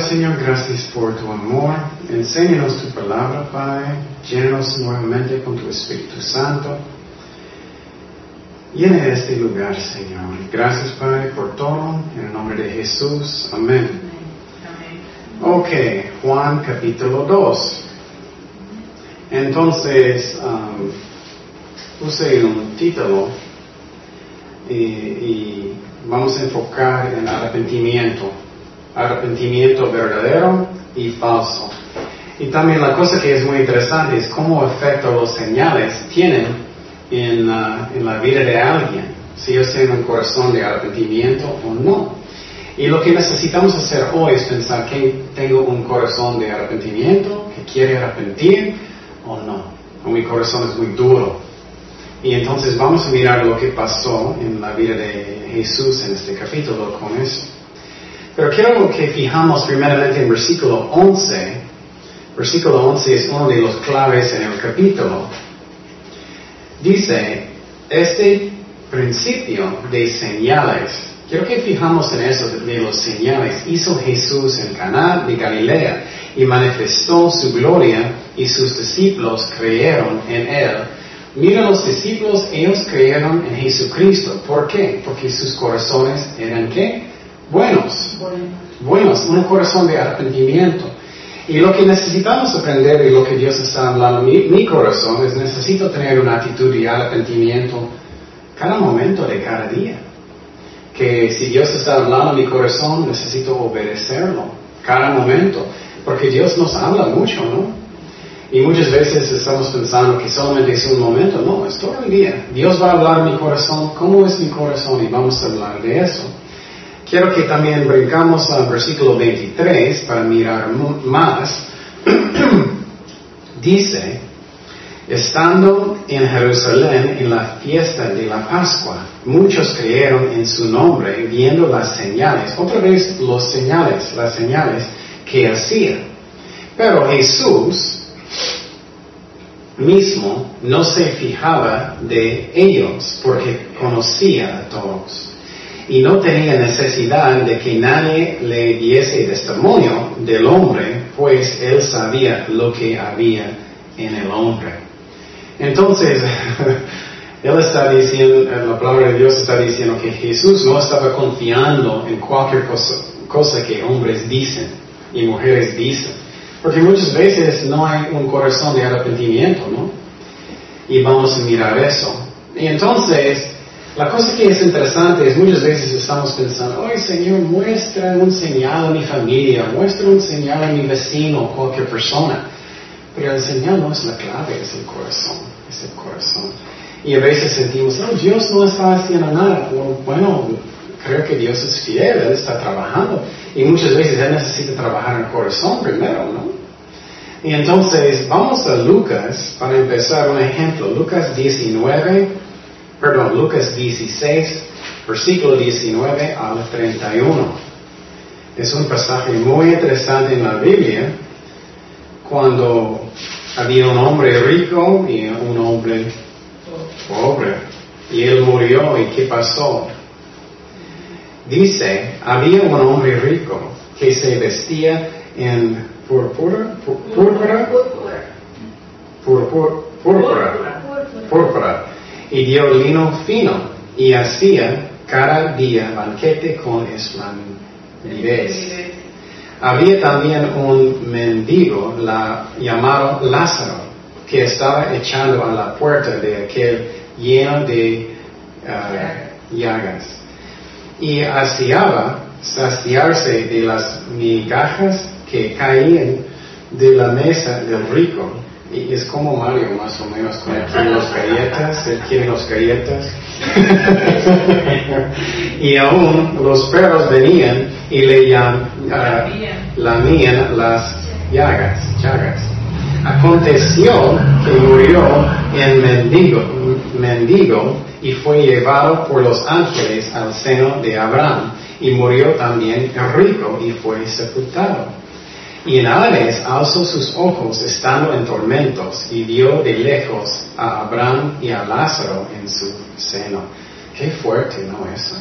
Señor, gracias por tu amor. Enséñanos tu palabra, Padre. Llénanos nuevamente con tu Espíritu Santo. Llena este lugar, Señor. Gracias, Padre, por todo. En el nombre de Jesús. Amén. Ok, Juan capítulo 2. Entonces, um, puse un título y, y vamos a enfocar en arrepentimiento. Arrepentimiento verdadero y falso. Y también la cosa que es muy interesante es cómo efecto los señales tienen en, uh, en la vida de alguien. Si ellos tienen un corazón de arrepentimiento o no. Y lo que necesitamos hacer hoy es pensar que tengo un corazón de arrepentimiento, que quiere arrepentir o no. O mi corazón es muy duro. Y entonces vamos a mirar lo que pasó en la vida de Jesús en este capítulo con eso. Pero quiero que fijamos primeramente en versículo 11. Versículo 11 es uno de los claves en el capítulo. Dice, este principio de señales, quiero que fijamos en eso de los señales, hizo Jesús en Caná de Galilea y manifestó su gloria y sus discípulos creyeron en él. Mira los discípulos, ellos creyeron en Jesucristo. ¿Por qué? Porque sus corazones eran qué? Buenos. Buenos, un corazón de arrepentimiento. Y lo que necesitamos aprender y lo que Dios está hablando mi, mi corazón es necesito tener una actitud de arrepentimiento cada momento de cada día. Que si Dios está hablando mi corazón, necesito obedecerlo cada momento. Porque Dios nos habla mucho, ¿no? Y muchas veces estamos pensando que solamente es un momento. No, es todo el día. Dios va a hablar mi corazón. ¿Cómo es mi corazón? Y vamos a hablar de eso. Quiero que también brincamos al versículo 23 para mirar más. Dice, estando en Jerusalén en la fiesta de la Pascua, muchos creyeron en su nombre viendo las señales. Otra vez los señales, las señales que hacía. Pero Jesús mismo no se fijaba de ellos porque conocía a todos y no tenía necesidad de que nadie le diese testimonio del hombre, pues él sabía lo que había en el hombre. Entonces, él está diciendo, la palabra de Dios está diciendo que Jesús no estaba confiando en cualquier cosa, que hombres dicen y mujeres dicen. Porque muchas veces no hay un corazón de arrepentimiento, ¿no? Y vamos a mirar eso. Y entonces, la cosa que es interesante es muchas veces estamos pensando, ay Señor, muestra un señal a mi familia, muestra un señal a mi vecino o cualquier persona. Pero el señal no es la clave, es el corazón, es el corazón. Y a veces sentimos, oh, Dios no está haciendo nada. Bueno, creo que Dios es fiel, Él está trabajando. Y muchas veces Él necesita trabajar en el corazón primero, ¿no? Y entonces vamos a Lucas para empezar un ejemplo. Lucas 19, perdón, Lucas 16, versículo 19 al 31. Es un pasaje muy interesante en la Biblia cuando había un hombre rico y un hombre pobre. Y él murió y ¿qué pasó? Dice, había un hombre rico que se vestía en púrpura, púrpura, púrpura, púrpura, y dio lino fino y hacía cada día banquete con esplendidez. Había también un mendigo la, llamado Lázaro que estaba echando a la puerta de aquel lleno de uh, llagas y hacía saciarse de las migajas que caían de la mesa del rico. Y es como Mario, más o menos, con quiere los galletas, él quiere los galletas. y aún los perros venían y le uh, lamían las llagas, llagas. Aconteció que murió en mendigo, mendigo y fue llevado por los ángeles al seno de Abraham. Y murió también el rico y fue sepultado. Y en Hades alzó sus ojos estando en tormentos y vio de lejos a Abraham y a Lázaro en su seno. Qué fuerte, ¿no? Eso.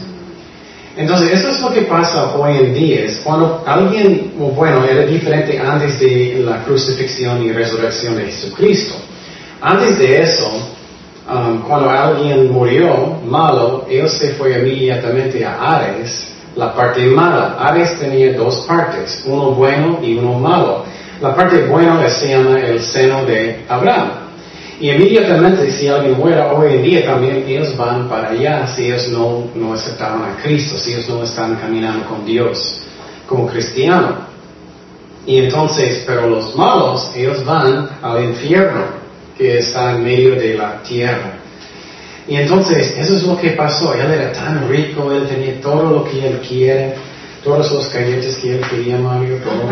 Entonces, eso es lo que pasa hoy en día. Es cuando alguien, bueno, era diferente antes de la crucifixión y resurrección de Jesucristo. Antes de eso, um, cuando alguien murió malo, él se fue inmediatamente a Ares, la parte mala. Ares tenía dos partes, uno bueno y uno malo. La parte buena se llama el seno de Abraham. Y inmediatamente si alguien muera hoy en día también ellos van para allá si ellos no, no aceptaron a Cristo, si ellos no están caminando con Dios como cristiano. Y entonces, pero los malos, ellos van al infierno que está en medio de la tierra. Y entonces, eso es lo que pasó. Él era tan rico, él tenía todo lo que él quiere, todos los galletas que él quería, Mario, todo.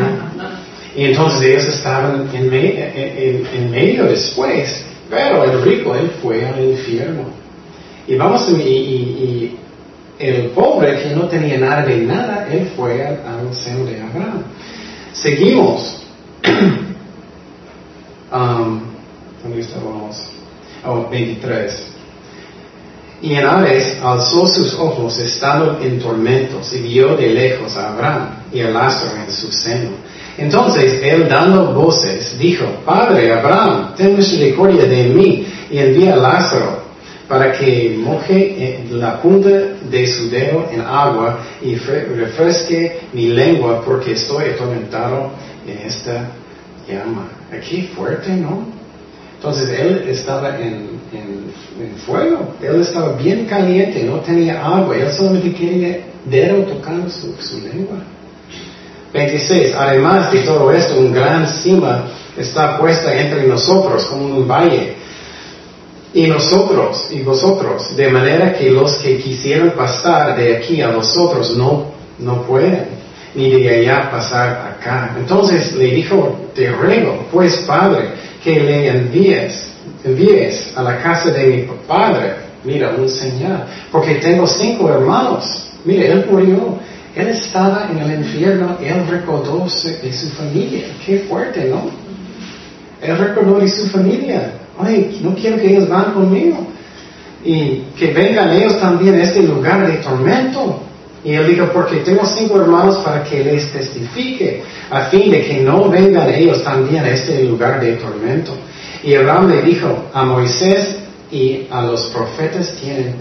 Y entonces ellos estaban en, en medio después pero el rico, él fue al infierno. Y vamos, y, y, el pobre que no tenía nada de nada, él fue al, seno de Abraham. Seguimos. um, ¿Dónde estábamos? Oh, 23. Y en Ares alzó sus ojos estando en tormentos y vio de lejos a Abraham y a Lázaro en su seno. Entonces él dando voces dijo, Padre Abraham, ten misericordia de mí y envía a Lázaro para que moje la punta de su dedo en agua y refresque mi lengua porque estoy atormentado en esta llama. Aquí fuerte, ¿no? Entonces él estaba en, fuego, él estaba bien caliente, no tenía agua, él solamente quería dedo tocando su lengua. 26. Además de todo esto, un gran cima está puesta entre nosotros como un valle. Y nosotros y vosotros, de manera que los que quisieran pasar de aquí a vosotros no, no pueden, ni de allá pasar acá. Entonces le dijo, te ruego, pues Padre, que le envíes, envíes a la casa de mi Padre, mira, un señal, porque tengo cinco hermanos, mira, él murió él estaba en el infierno, él recordó de su familia. Qué fuerte, ¿no? Él recordó de su familia. Ay, no quiero que ellos van conmigo. Y que vengan ellos también a este lugar de tormento. Y él dijo, porque tengo cinco hermanos para que les testifique, a fin de que no vengan ellos también a este lugar de tormento. Y Abraham le dijo, a Moisés y a los profetas tienen,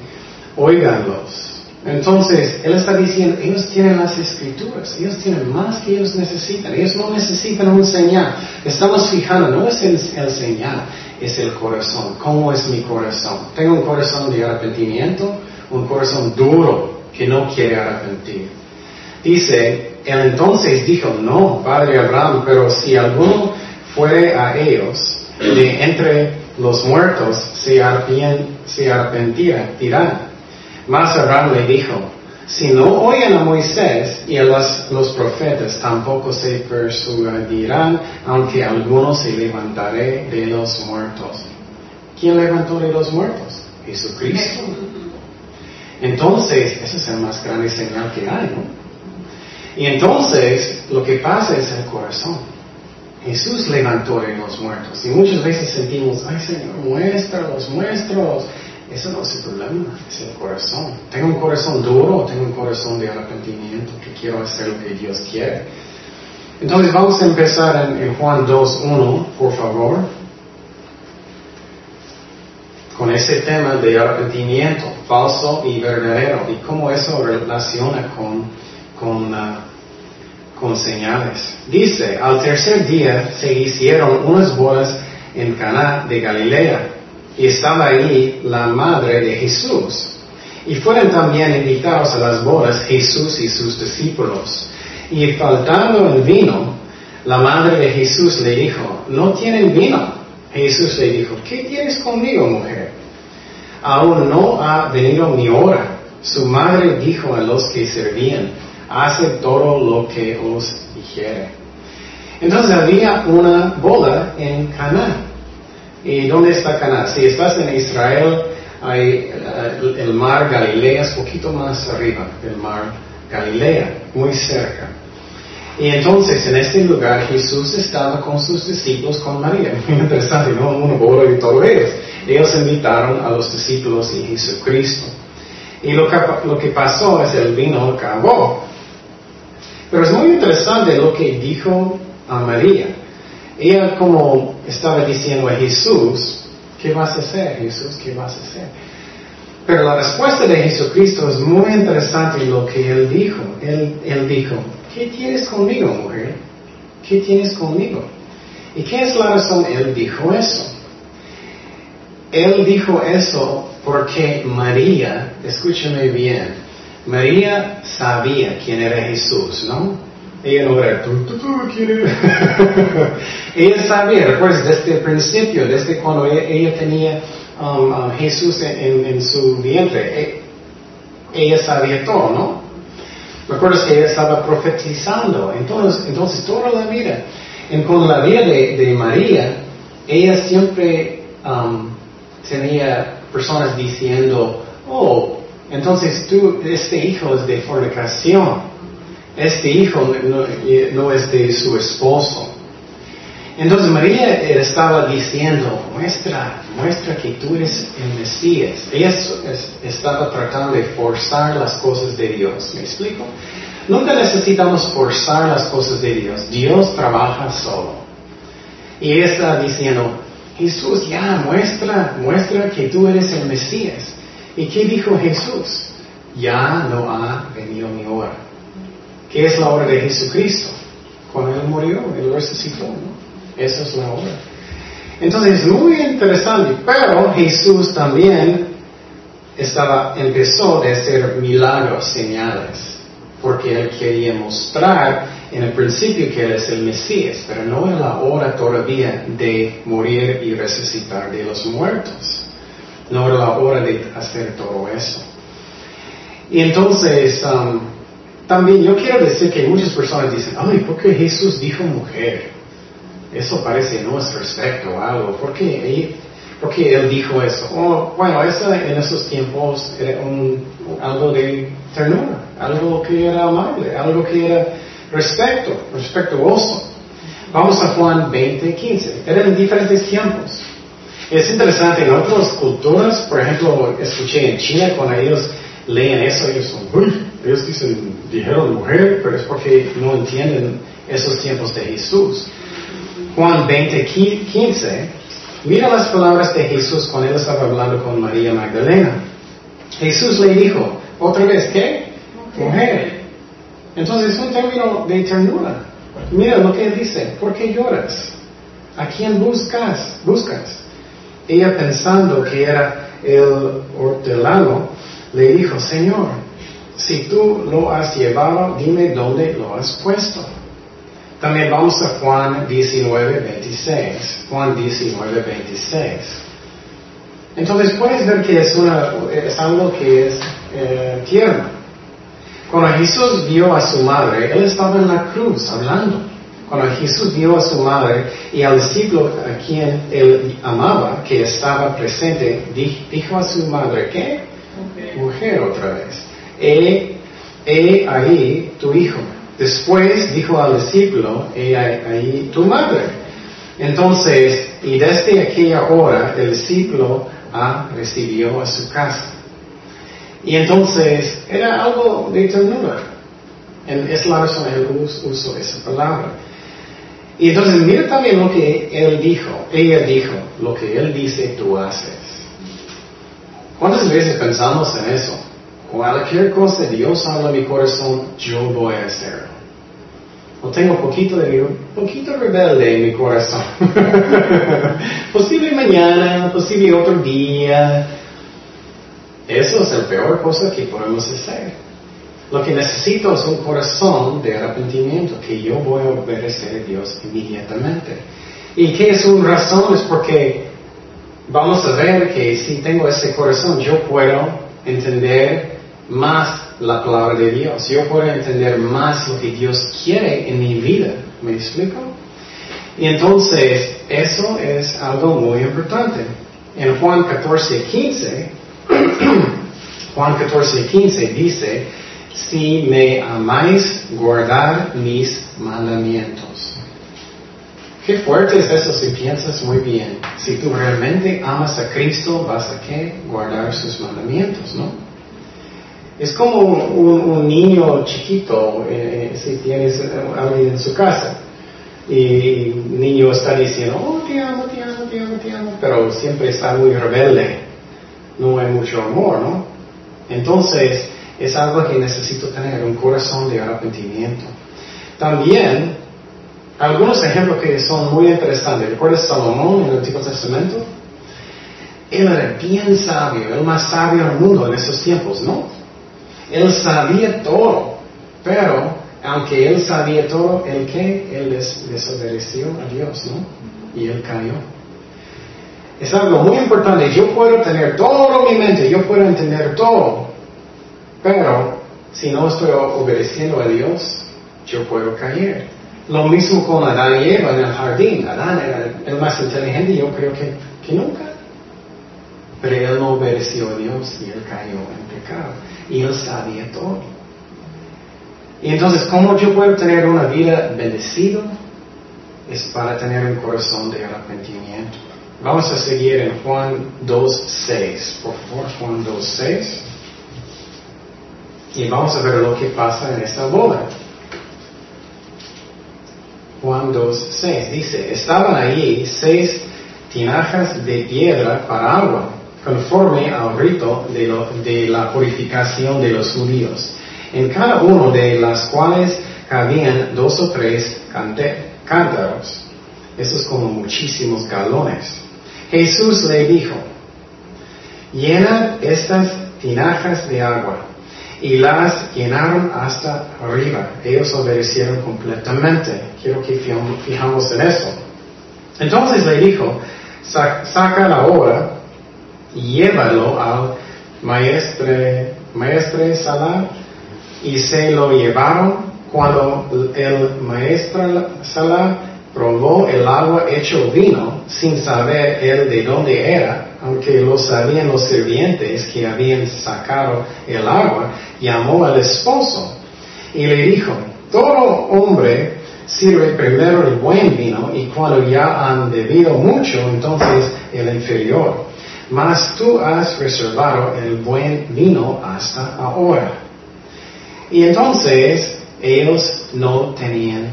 oiganlos. Entonces, Él está diciendo, ellos tienen las escrituras, ellos tienen más que ellos necesitan, ellos no necesitan un señal. Estamos fijando, no es el, señal, es el corazón. ¿Cómo es mi corazón? Tengo un corazón de arrepentimiento, un corazón duro que no quiere arrepentir. Dice, Él entonces dijo, no, Padre Abraham, pero si alguno fuere a ellos de entre los muertos, se, se arrepentirá, más Abraham le dijo, si no oyen a Moisés y a los, profetas, tampoco se persuadirán, aunque algunos se levantaré de los muertos. ¿Quién levantó de los muertos? Jesucristo. Entonces, ese es el más grande señal que hay. Y entonces, lo que pasa es el corazón. Jesús levantó de los muertos. Y muchas veces sentimos, ay Señor, muéstralos, muéstralos. Eso no es el problema, es el corazón. Tengo un corazón duro, tengo un corazón de arrepentimiento que quiero hacer lo que Dios quiere. Entonces vamos a empezar en, Juan 2.1, por favor, con ese tema de arrepentimiento falso y verdadero y cómo eso relaciona con, uh, con señales. Dice, al tercer día se hicieron unas bodas en Caná de Galilea y estaba ahí la madre de Jesús. Y fueron también invitados a las bodas Jesús y sus discípulos. Y faltando el vino, la madre de Jesús le dijo, no tienen vino. Jesús le dijo, ¿qué tienes conmigo, mujer? Aún no ha venido mi hora. Su madre dijo a los que servían, hace todo lo que os dijere. Entonces había una boda en Cana ¿Y dónde está Cana? Si estás en Israel, hay eh, el mar Galilea, es poquito más arriba del mar Galilea, muy cerca. Y entonces en ese lugar Jesús estaba con sus discípulos, con María. Muy interesante, ¿no? Uno boda y todo ellos. Ellos invitaron a los discípulos y Jesucristo. Y lo que, lo que pasó es el vino acabó. Pero es muy interesante lo que dijo a María. Ella como estaba diciendo a Jesús, ¿qué vas a hacer, Jesús? ¿Qué vas a hacer? Pero la respuesta de Jesucristo es muy interesante lo que él dijo. Él, él dijo, ¿qué tienes conmigo, mujer? ¿Qué tienes conmigo? ¿Y qué es la razón? Él dijo eso. Él dijo eso porque María, escúchame bien, María sabía quién era Jesús, ¿no? Ella no era, ¿tú, tú, tú quién eres? ella sabía, recuerdas, desde el principio, desde cuando ella, tenía um, a Jesús en, su vientre, e, ella sabía todo, ¿no? Recuerdas que ella estaba profetizando, entonces, entonces toda la vida, en, con la vida de, María, ella siempre um, tenía personas diciendo, oh, entonces tú, este hijo es de fornicación este hijo no, es de su esposo. Entonces María estaba diciendo, muestra, muestra que tú eres el Mesías. Ella estaba tratando de forzar las cosas de Dios. ¿Me explico? Nunca necesitamos forzar las cosas de Dios. Dios trabaja solo. Y ella estaba diciendo, Jesús, ya, muestra, muestra que tú eres el Mesías. ¿Y qué dijo Jesús? Ya no ha venido mi hora. ¿Qué es la hora de Jesucristo? Cuando Él murió, Él resucitó, ¿no? Esa es la hora. Entonces es muy interesante, pero Jesús también estaba, empezó a hacer milagros, señales, porque Él quería mostrar en el principio que Él es el Mesías, pero no es la hora todavía de morir y resucitar de los muertos. No era la hora de hacer todo eso. Y entonces, um, también yo quiero decir que muchas personas dicen, ay, ¿por qué Jesús dijo mujer? Eso parece no es respecto o algo. ¿Por qué, él dijo eso? Oh, bueno, eso en esos tiempos era algo de ternura, algo que era amable, algo que era respeto, respetuoso. Vamos a Juan 20, 15. Eran diferentes tiempos. Es interesante, en otras culturas, por ejemplo, escuché en China cuando ellos leen eso, ellos son, uy, ellos dicen, dijeron mujer, pero es porque no entienden esos tiempos de Jesús. Juan 20, 15, mira las palabras de Jesús cuando él estaba hablando con María Magdalena. Jesús le dijo, otra vez, ¿qué? Mujer. Entonces es un término de ternura. Mira lo que él dice, ¿por qué lloras? ¿A quién buscas? Buscas. Ella pensando que era el hortelano, le dijo, Señor, si tú lo has llevado, dime dónde lo has puesto. También vamos a Juan 19, 26. Juan 19, 26. Entonces puedes ver que es, una, es algo que es eh, tierno. Cuando Jesús vio a su madre, él estaba en la cruz hablando. Cuando Jesús vio a su madre y al discípulo a quien él amaba, que estaba presente, dijo a su madre, ¿qué? Mujer otra vez he, ahí tu hijo. Después dijo al discípulo, he ahí tu madre. Entonces, y desde aquella hora el discípulo ah, recibió a su casa. Y entonces era algo de ternura. Es la razón el uso esa palabra. Y entonces mira también lo que él dijo, ella dijo, lo que él dice tú haces. ¿Cuántas veces pensamos en eso? Cualquier cosa Dios habla en mi corazón, yo voy a hacerlo. O tengo poquito de poquito rebelde en mi corazón. posible mañana, posible otro día. Eso es la peor cosa que podemos hacer. Lo que necesito es un corazón de arrepentimiento, que yo voy a obedecer a Dios inmediatamente. ¿Y qué es una razón? Es porque vamos a ver que si tengo ese corazón, yo puedo entender más la palabra de Dios. Yo puedo entender más lo que Dios quiere en mi vida. ¿Me explico? Y entonces, eso es algo muy importante. En Juan 14, 15, Juan 14, 15 dice, si me amáis, guardar mis mandamientos. Qué fuerte es eso si piensas muy bien. Si tú realmente amas a Cristo, vas a qué? Guardar sus mandamientos, ¿no? Es como un, niño chiquito, eh, si tienes alguien en su casa, y el niño está diciendo, oh, te amo, te amo, te amo, te amo, pero siempre está muy rebelde, no hay mucho amor, ¿no? Entonces, es algo que necesito tener, un corazón de arrepentimiento. También, algunos ejemplos que son muy interesantes. ¿Recuerdas Salomón en el Antiguo Testamento? Él era bien sabio, el más sabio del mundo en esos tiempos, ¿no? Él sabía todo, pero aunque él sabía todo, ¿el qué? Él desobedeció a Dios, ¿no? Y él cayó. Es algo muy importante. Yo puedo tener todo en mi mente, yo puedo entender todo, pero si no estoy obedeciendo a Dios, yo puedo caer. Lo mismo con Adán y Eva en el jardín. Adán era el más inteligente, yo creo que, que nunca. Pero él no obedeció a Dios y él cayó en pecado. Y él sabía todo. Y entonces, ¿cómo yo puedo tener una vida bendecida? Es para tener un corazón de arrepentimiento. Vamos a seguir en Juan 2.6. Por favor, Juan 2.6. Y vamos a ver lo que pasa en esta boda. Juan 2.6 dice, estaban allí seis tinajas de piedra para agua conforme al rito de, la purificación de los judíos, en cada uno de las cuales cabían dos o tres cántaros. Eso es como muchísimos galones. Jesús le dijo, llena estas tinajas de agua. Y las llenaron hasta arriba. Ellos obedecieron completamente. Quiero que fijamos en eso. Entonces le dijo, saca la obra llévalo al maestre, maestre Salah y se lo llevaron cuando el maestro Salah probó el agua hecho vino sin saber él de dónde era, aunque lo sabían los sirvientes que habían sacado el agua, llamó al esposo y le dijo, todo hombre sirve primero el buen vino y cuando ya han bebido mucho, entonces el inferior mas tú has reservado el buen vino hasta ahora. Y entonces ellos no tenían,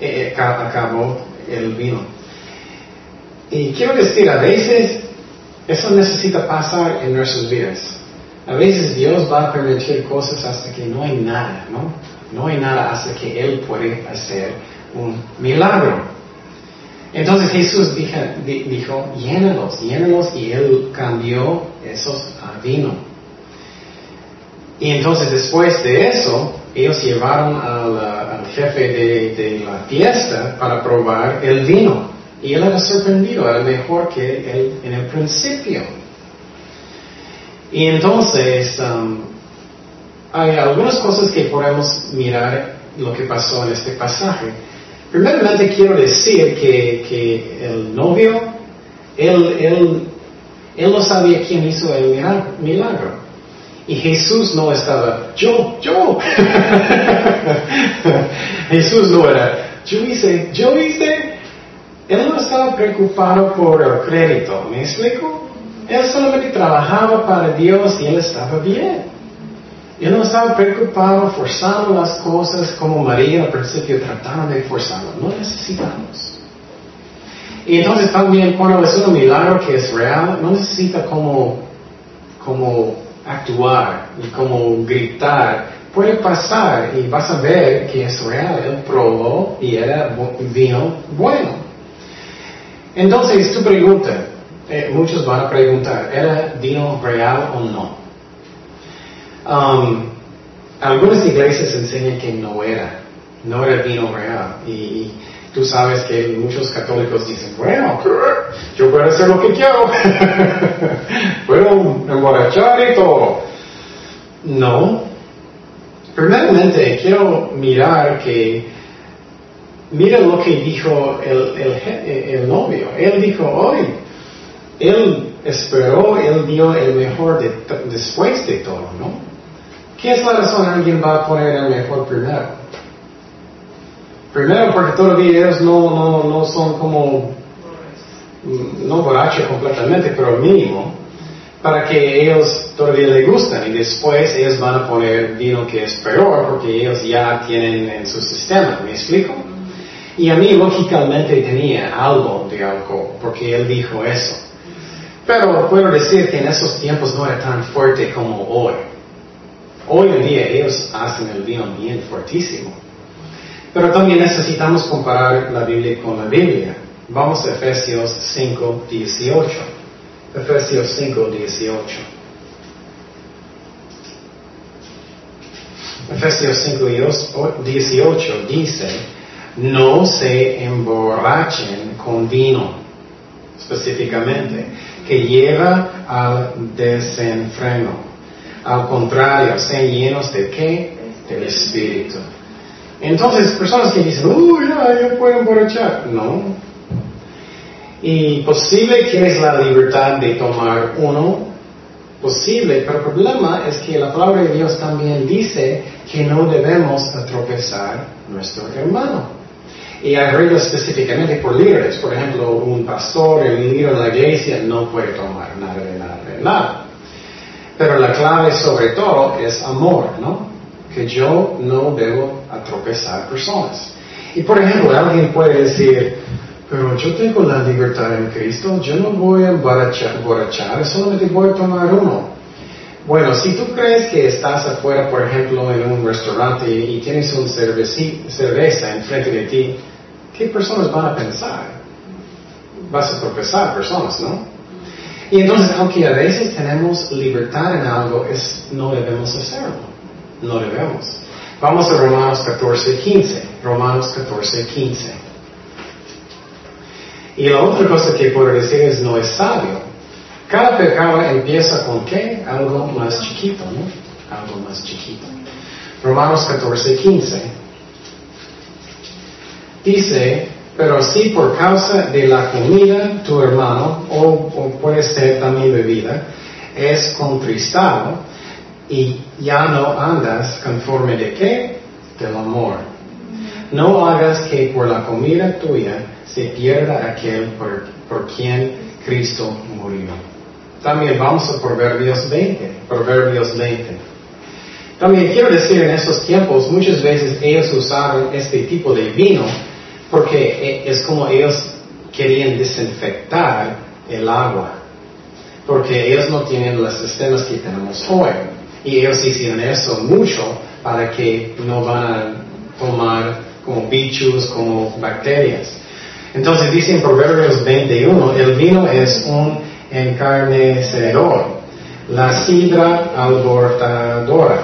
eh, eh el vino. Y quiero decir, a veces eso necesita pasar en nuestras vidas. A veces Dios va a permitir cosas hasta que no hay nada, ¿no? No hay nada hasta que Él puede hacer un milagro. Entonces Jesús dijo, dijo llénalos, llénalos, y él cambió esos a vino. Y entonces después de eso, ellos llevaron al, jefe de, la fiesta para probar el vino. Y él era sorprendido, era mejor que él en el principio. Y entonces um, hay algunas cosas que podemos mirar lo que pasó en este pasaje. Primeramente quiero decir que, el novio, él, él, él no sabía quién hizo el milagro. Y Jesús no estaba, yo, yo. Jesús no era, yo hice, yo hice. Él no estaba preocupado por el crédito, ¿me explico? Él solamente trabajaba para Dios y él estaba bien. Él no estaba preocupado forzando las cosas como María al principio trataron de forzarlo. No necesitamos. Y entonces también cuando es un milagro que es real, no necesita como, como actuar y como gritar. Puede pasar y vas a ver que es real. Él probó y era vino bueno. Entonces tu pregunta, eh, muchos van a preguntar, ¿era vino real o no? Um, algunas iglesias enseñan que no era, no era vino real. Y, tú sabes que muchos católicos dicen, bueno, yo puedo hacer lo que quiero, puedo emborrachar y todo. No. Primeramente, quiero mirar que, mira lo que dijo el, el novio. Él dijo, hoy, él esperó, él dio el mejor después de todo, ¿no? ¿Qué es la razón alguien va a poner el mejor primero? Primero porque todavía ellos no, no, no son como, no borrachos completamente, pero mínimo. para que ellos todavía les gustan y después ellos van a poner vino que es peor porque ellos ya tienen en su sistema, ¿me explico? Y a mí lógicamente tenía algo de alcohol porque él dijo eso. Pero puedo decir que en esos tiempos no era tan fuerte como hoy. Hoy en día ellos hacen el vino bien fuertísimo. Pero también necesitamos comparar la Biblia con la Biblia. Vamos a Efesios 5, 18. Efesios 5, 18. Efesios 5, 18 dice, no se emborrachen con vino, específicamente, que lleva al desenfreno. Al contrario, sean llenos de qué? Del Espíritu. Entonces, personas que dicen, uy, ya, yo puedo emborrachar. No, y posible tienes la libertad de tomar uno, posible, pero el problema es que la palabra de Dios también dice que no debemos tropezar nuestro hermano. Y hay reglas específicamente por líderes. Por ejemplo, un pastor, el líder de la iglesia no puede tomar nada de nada de nada. Pero la clave sobre todo es amor, ¿no? Que yo no debo tropezar personas. Y por ejemplo, alguien puede decir, pero yo tengo la libertad en Cristo, yo no voy a emborrachar, solamente voy a tomar uno. Bueno, si tú crees que estás afuera, por ejemplo, en un restaurante y tienes una cerveza enfrente de ti, ¿qué personas van a pensar? Vas a tropezar personas, ¿no? Y entonces, aunque a veces tenemos libertad en algo, es, no debemos hacerlo. No debemos. Vamos a Romanos 14, 15. Romanos 14, 15. Y la otra cosa que puedo decir es no es sabio. Cada pecado empieza con qué? Algo más chiquito, ¿no? Algo más chiquito. Romanos 14, 15. Dice, pero si por causa de la comida tu hermano, o, puede ser también bebida, es contristado y ya no andas conforme de qué? Del amor. No hagas que por la comida tuya se pierda aquel por, quien Cristo murió. También vamos a Proverbios 20, Proverbios 20. También quiero decir en esos tiempos, muchas veces ellos usaron este tipo de vino porque e, es como ellos querían desinfectar el agua, porque ellos no tienen los sistemas que tenemos hoy. Y ellos hicieron eso mucho para que no van a tomar como bichos, como bacterias. Entonces dice Proverbios 21, el vino es un encarnecedor, la sidra alborotadora,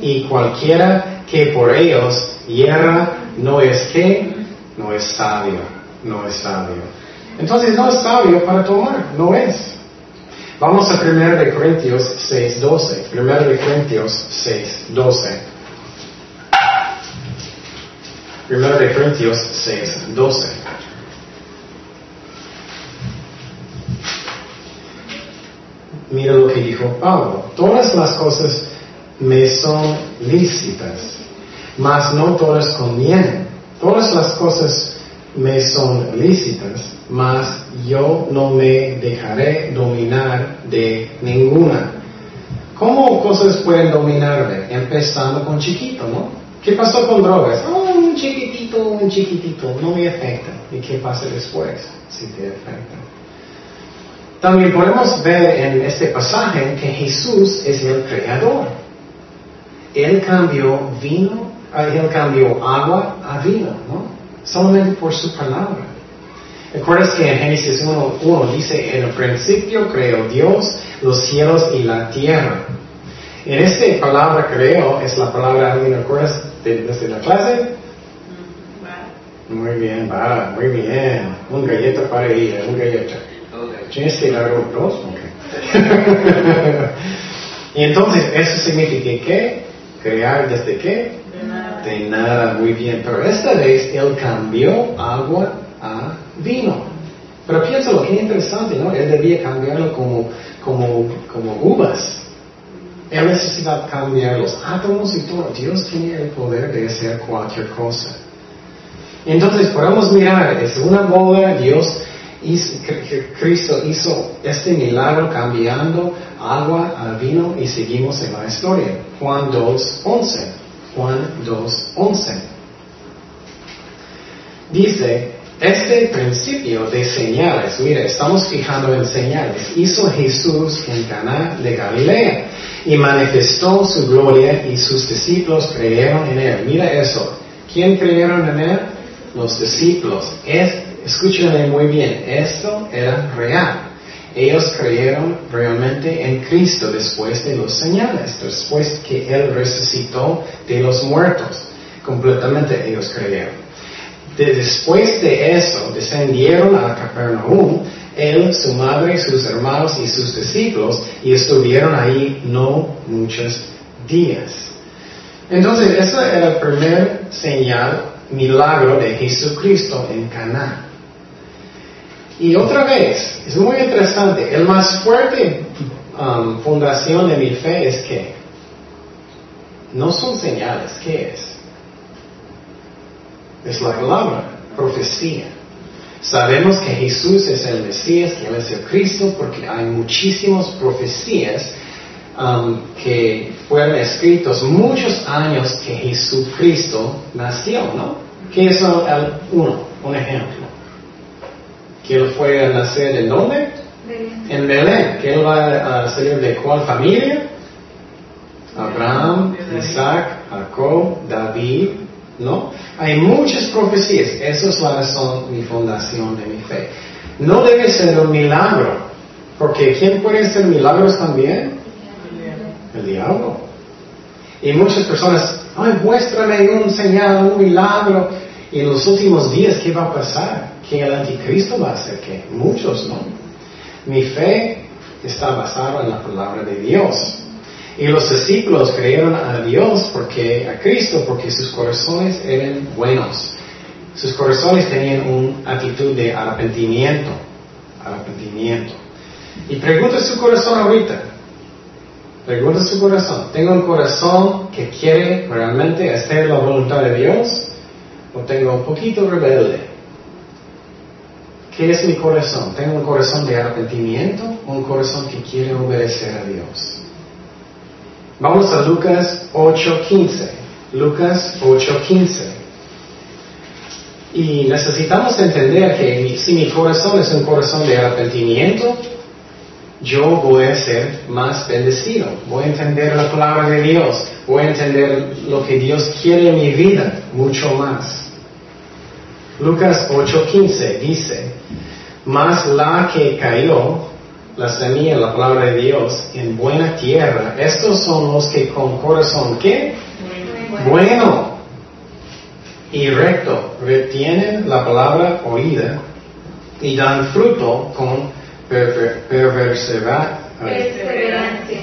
y cualquiera que por ellos hierra no es que, no es sabio, no es sabio. Entonces no es sabio para tomar, no es. Vamos a 1 de Corintios 6, 12. 1 de Corintios 6, 12. 1 de Corintios 6, 12. Mira lo que dijo Pablo. Todas las cosas me son lícitas, mas no todas convienen. Todas las cosas me son lícitas, mas yo no me dejaré dominar de ninguna. ¿Cómo cosas pueden dominarme? Empezando con chiquito, ¿no? ¿Qué pasó con drogas? Oh, un chiquitito, un chiquitito, no me afecta. ¿Y qué pasa después si te afecta? También podemos ver en este pasaje que Jesús es el creador. Él cambió vino, él cambió agua a vino, ¿no? Solamente por su palabra. ¿Recuerdas que en Génesis 1, dice, en el principio creó Dios los cielos y la tierra? En esta palabra creo es la palabra, ¿alguien recuerdas desde la clase? Mm, muy bien, va, muy bien. Un galleta para ella, un galleta. Tienes que dar dos, y entonces, eso significa que crear desde qué? De nada. Muy bien. Pero esta vez él cambió agua a vino. Pero piénsalo, qué interesante, ¿no? Él debía cambiarlo como, como, como uvas. Él necesitaba cambiar los átomos y todo. Dios tiene el poder de hacer cualquier cosa. Entonces podemos mirar, es una bola, Dios Cristo hizo este milagro cambiando agua al vino y seguimos en la historia. Juan 2.11. Juan 2.11. Dice, este principio de señales, mire, estamos fijando en señales, hizo Jesús en Cana de Galilea y manifestó su gloria y sus discípulos creyeron en él. Mira eso. ¿Quién creyeron en él? Los discípulos. Es, escúchenme muy bien, esto era real. Ellos creyeron realmente en Cristo después de los señales, después que Él resucitó de los muertos. Completamente ellos creyeron después de eso, descendieron a Capernaum, él, su madre, sus hermanos y sus discípulos, y estuvieron ahí no muchos días. Entonces, ese era el primer señal, milagro de Jesucristo en Cana. Y otra vez, es muy interesante, el más fuerte um, fundación de mi fe es que no son señales, ¿qué es? es la palabra, profecía. Sabemos que Jesús es el Mesías, que Él es el Cristo, porque hay muchísimas profecías um, que fueron escritos muchos años que Jesucristo nació, ¿no? ¿Qué es el uno? Un ejemplo. Que Él fue a nacer en dónde? En Belén. Que Él va a salir de cuál familia? Abraham, Isaac, Jacob, David, ¿no? Hay muchas profecías, esa es la razón, mi fundación de mi fe. No debe ser un milagro, porque ¿quién puede hacer milagros también? El diablo. Y muchas personas, ay, muéstrame un señal, un milagro. Y en los últimos días, ¿qué va a pasar? Que el anticristo va a hacer qué? Muchos, ¿no? Mi fe está basada en la palabra de Dios. Y los discípulos creyeron a Dios porque, a Cristo porque sus corazones eran buenos. Sus corazones tenían una actitud de arrepentimiento. Arrepentimiento. Y pregunta su corazón ahorita. Pregunta su corazón. ¿Tengo un corazón que quiere realmente hacer la voluntad de Dios? ¿O tengo un poquito rebelde? ¿Qué es mi corazón? ¿Tengo un corazón de arrepentimiento un corazón que quiere obedecer a Dios? Vamos a Lucas 8.15. Lucas 8.15. Y necesitamos entender que si mi corazón es un corazón de arrepentimiento, yo voy a ser más bendecido. Voy a entender la palabra de Dios. Voy a entender lo que Dios quiere en mi vida mucho más. Lucas 8:15 dice, más la que cayó la semilla, la palabra de Dios, en buena tierra, estos son los que con corazón, ¿qué? Bueno, y recto, retienen la palabra oída y dan fruto con perseverancia.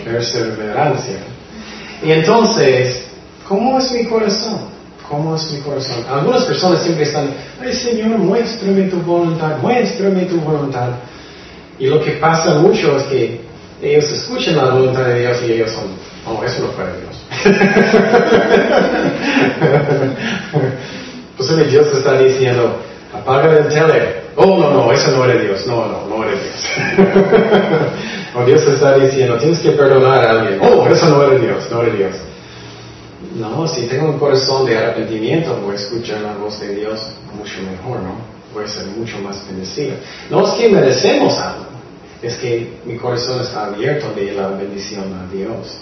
perseverancia. Y entonces, ¿cómo es mi corazón? ¿Cómo es mi corazón? Algunas personas siempre están, ay Señor, muéstrame tu voluntad, muéstrame tu voluntad. Y lo que pasa mucho es que ellos escuchan la voluntad de Dios y ellos son, oh, eso no fue de Dios. pues Dios está diciendo, apaga el tele. Oh, no, no, eso no era Dios. No, no, no era Dios. o Dios está diciendo, tienes que perdonar a alguien. Oh, eso no era Dios, no era Dios. No, si tengo un corazón de arrepentimiento, voy a escuchar la voz de Dios mucho mejor, ¿no? Voy a ser mucho más bendecido. No es que merecemos algo, es que mi corazón está abierto de la bendición a Dios.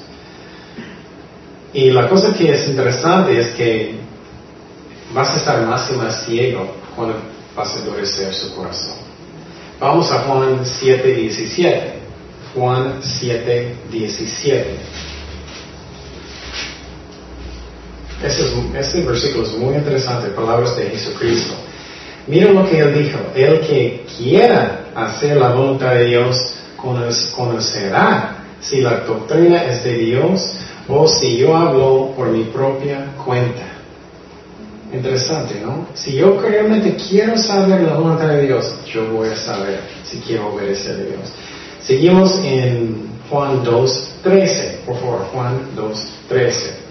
Y la cosa que es interesante es que vas a estar más y más ciego cuando vas a endurecer su corazón. Vamos a Juan 7, 17. Juan 7, 17. Este, versículo es muy interesante, palabras de Jesucristo. Mira lo que él dijo, el que quiera hacer la voluntad de Dios conocerá si la doctrina es de Dios o si yo hablo por mi propia cuenta. Interesante, ¿no? Si yo realmente quiero saber la voluntad de Dios, yo voy a saber si quiero obedecer a Dios. Seguimos en Juan 2.13, por favor, Juan 2.13.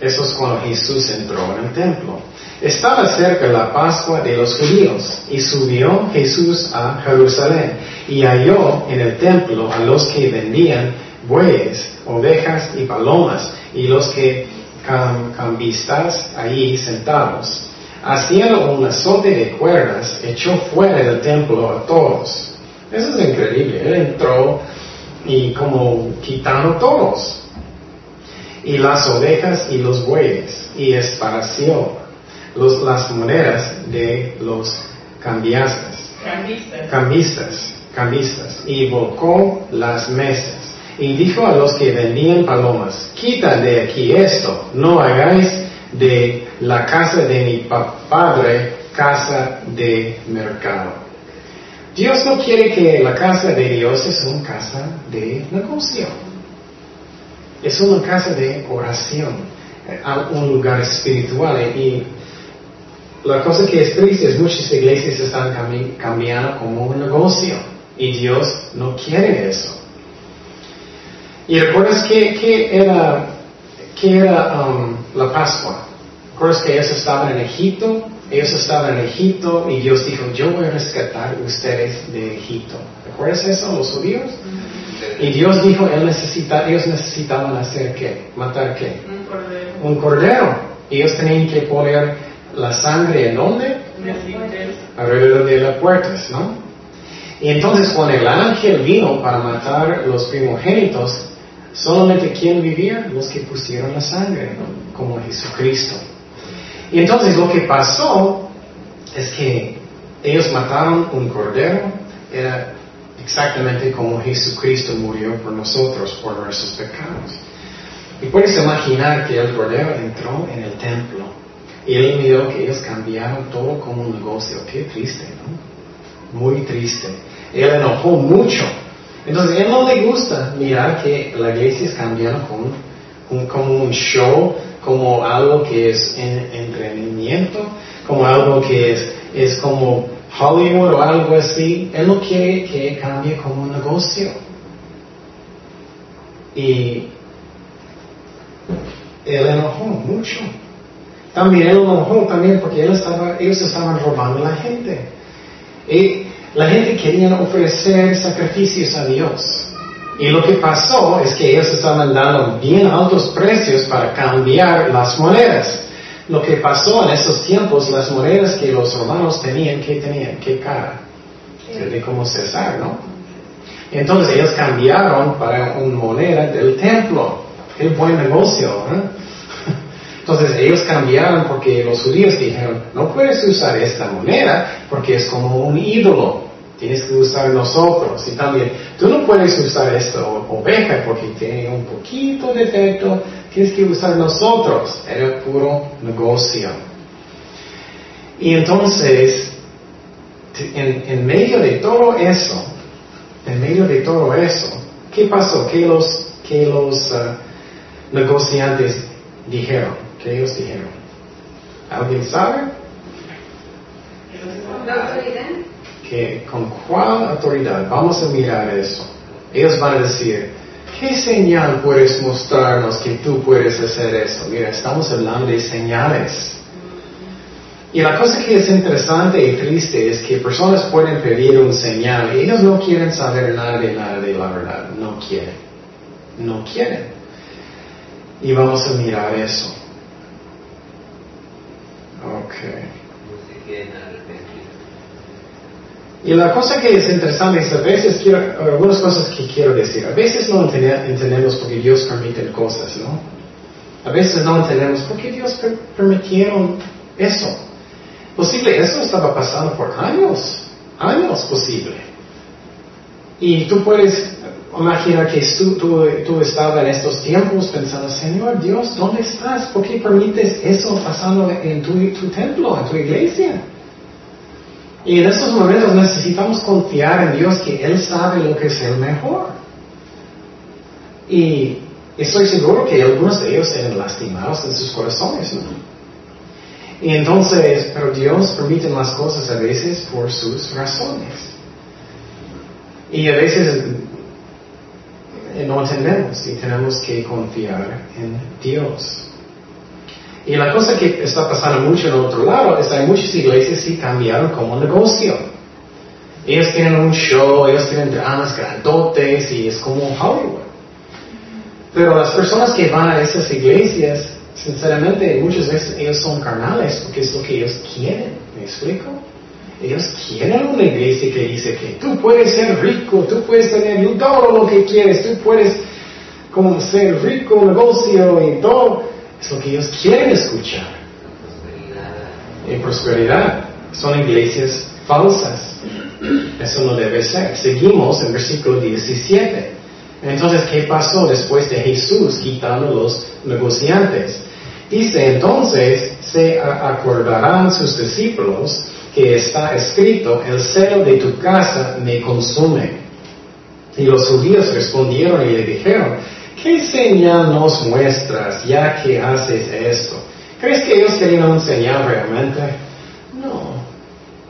Eso es cuando Jesús entró en el templo. Estaba cerca la Pascua de los judíos y subió Jesús a Jerusalén y halló en el templo a los que vendían bueyes, ovejas y palomas y los que cambistas allí sentados. Haciendo un azote de cuerdas, echó fuera del templo a todos. Eso es increíble. Él entró y como quitando todos. Y las ovejas y los bueyes y esparció las monedas de los cambiastas, cambistas, cambistas, y volcó las mesas. Y dijo a los que vendían palomas, quita de aquí esto, no hagáis de la casa de mi padre casa de mercado. Dios no quiere que la casa de Dios es una casa de negocio. Es una casa de oración, eh, un lugar espiritual. Y la cosa que es triste es muchas iglesias están cambiando como un negocio y Dios no quiere eso. ¿Y recuerdas qué, era, era um, la Pascua? ¿Recuerdas que ellos estaban en Egipto? Ellos estaban en Egipto y Dios dijo, yo voy a rescatar ustedes de Egipto. ¿Recuerdas eso, los judíos? Y Dios dijo, él necesita, ellos necesitaban hacer qué? ¿Matar qué? Un cordero. Un cordero. Ellos tenían que poner la sangre en dónde? Alrededor de las puertas, ¿no? Y entonces cuando el ángel vino para matar los primogénitos, solamente quién vivía? Los que pusieron la sangre, ¿no? como Jesucristo. Y entonces lo que pasó es que ellos mataron un cordero, era exactamente como Jesucristo murió por nosotros, por nuestros pecados. Y puedes imaginar que el cordero entró en el templo y él miró que ellos cambiaron todo como un negocio. Qué triste, ¿no? Muy triste. Él enojó mucho. Entonces, a él no le gusta mirar que la iglesia es cambiando como un, show, como algo que es entrenamiento, como algo que es, es como Hollywood o algo así. Él no quiere que cambie como un negocio. Y él enojó mucho. También él enojó también porque él estaba, ellos estaban robando a la gente. Y la gente quería ofrecer sacrificios a Dios. Y lo que pasó es que ellos estaban dando bien altos precios para cambiar las monedas. Lo que pasó en esos tiempos, las monedas que los romanos tenían, ¿qué tenían? ¿Qué cara? De como César, ¿no? Entonces ellos cambiaron para una moneda del templo. Qué buen negocio, ¿eh? Entonces ellos cambiaron porque los judíos dijeron, no puedes usar esta moneda porque es como un ídolo. Tienes que usar nosotros. Y también, tú no puedes usar esta oveja porque tiene un poquito de defecto. Tienes que usar nosotros. Era puro negocio. Y entonces, en, medio de todo eso, en medio de todo eso, ¿qué pasó? ¿Qué los, que los uh, negociantes dijeron? ¿Qué ellos dijeron? ¿Alguien sabe? Que, ¿Con cuál autoridad? Vamos a mirar eso. Ellos van a decir, ¿qué señal puedes mostrarnos que tú puedes hacer eso? Mira, estamos hablando de señales. Y la cosa que es interesante y triste es que personas pueden pedir un señal y ellos no quieren saber nada de nada de la verdad. No quieren. No quieren. Y vamos a mirar eso. Y la cosa que es interesante es a veces quiero, algunas cosas que quiero decir, a veces no entendemos por qué Dios permite cosas, ¿no? A veces no entendemos por qué Dios permitieron eso. Posible, eso estaba pasando por años, años posible. Y tú puedes Imagina que tú, tú, estabas en estos tiempos pensando, Señor Dios, ¿dónde estás? ¿Por qué permites eso pasando en tu, tu templo, en tu iglesia? Y en estos momentos necesitamos confiar en Dios que Él sabe lo que es el mejor. Y estoy seguro que algunos de ellos eran lastimados en sus corazones. Y entonces, pero Dios permite las cosas a veces por sus razones. Y a veces no entendemos y tenemos que confiar en Dios. Y la cosa que está pasando mucho en otro lado es que hay muchas iglesias que cambiaron como negocio. Ellos tienen un show, ellos tienen dramas grandotes y es como Hollywood. Pero las personas que van a esas iglesias, sinceramente, muchas veces ellos son carnales porque es lo que ellos quieren. ¿Me explico? Ellos quieren una iglesia que dice que tú puedes ser rico, tú puedes tener todo lo que quieres, tú puedes como ser rico, negocio y todo. Es lo que ellos quieren escuchar. Y prosperidad. Son iglesias falsas. Eso no debe ser. Seguimos en versículo 17. Entonces, ¿qué pasó después de Jesús quitando los negociantes? Dice, entonces se acordarán sus discípulos que está escrito, el celo de tu casa me consume. Y los judíos respondieron y le dijeron, ¿qué señal nos muestras ya que haces esto? ¿Crees que ellos querían un señal realmente? No.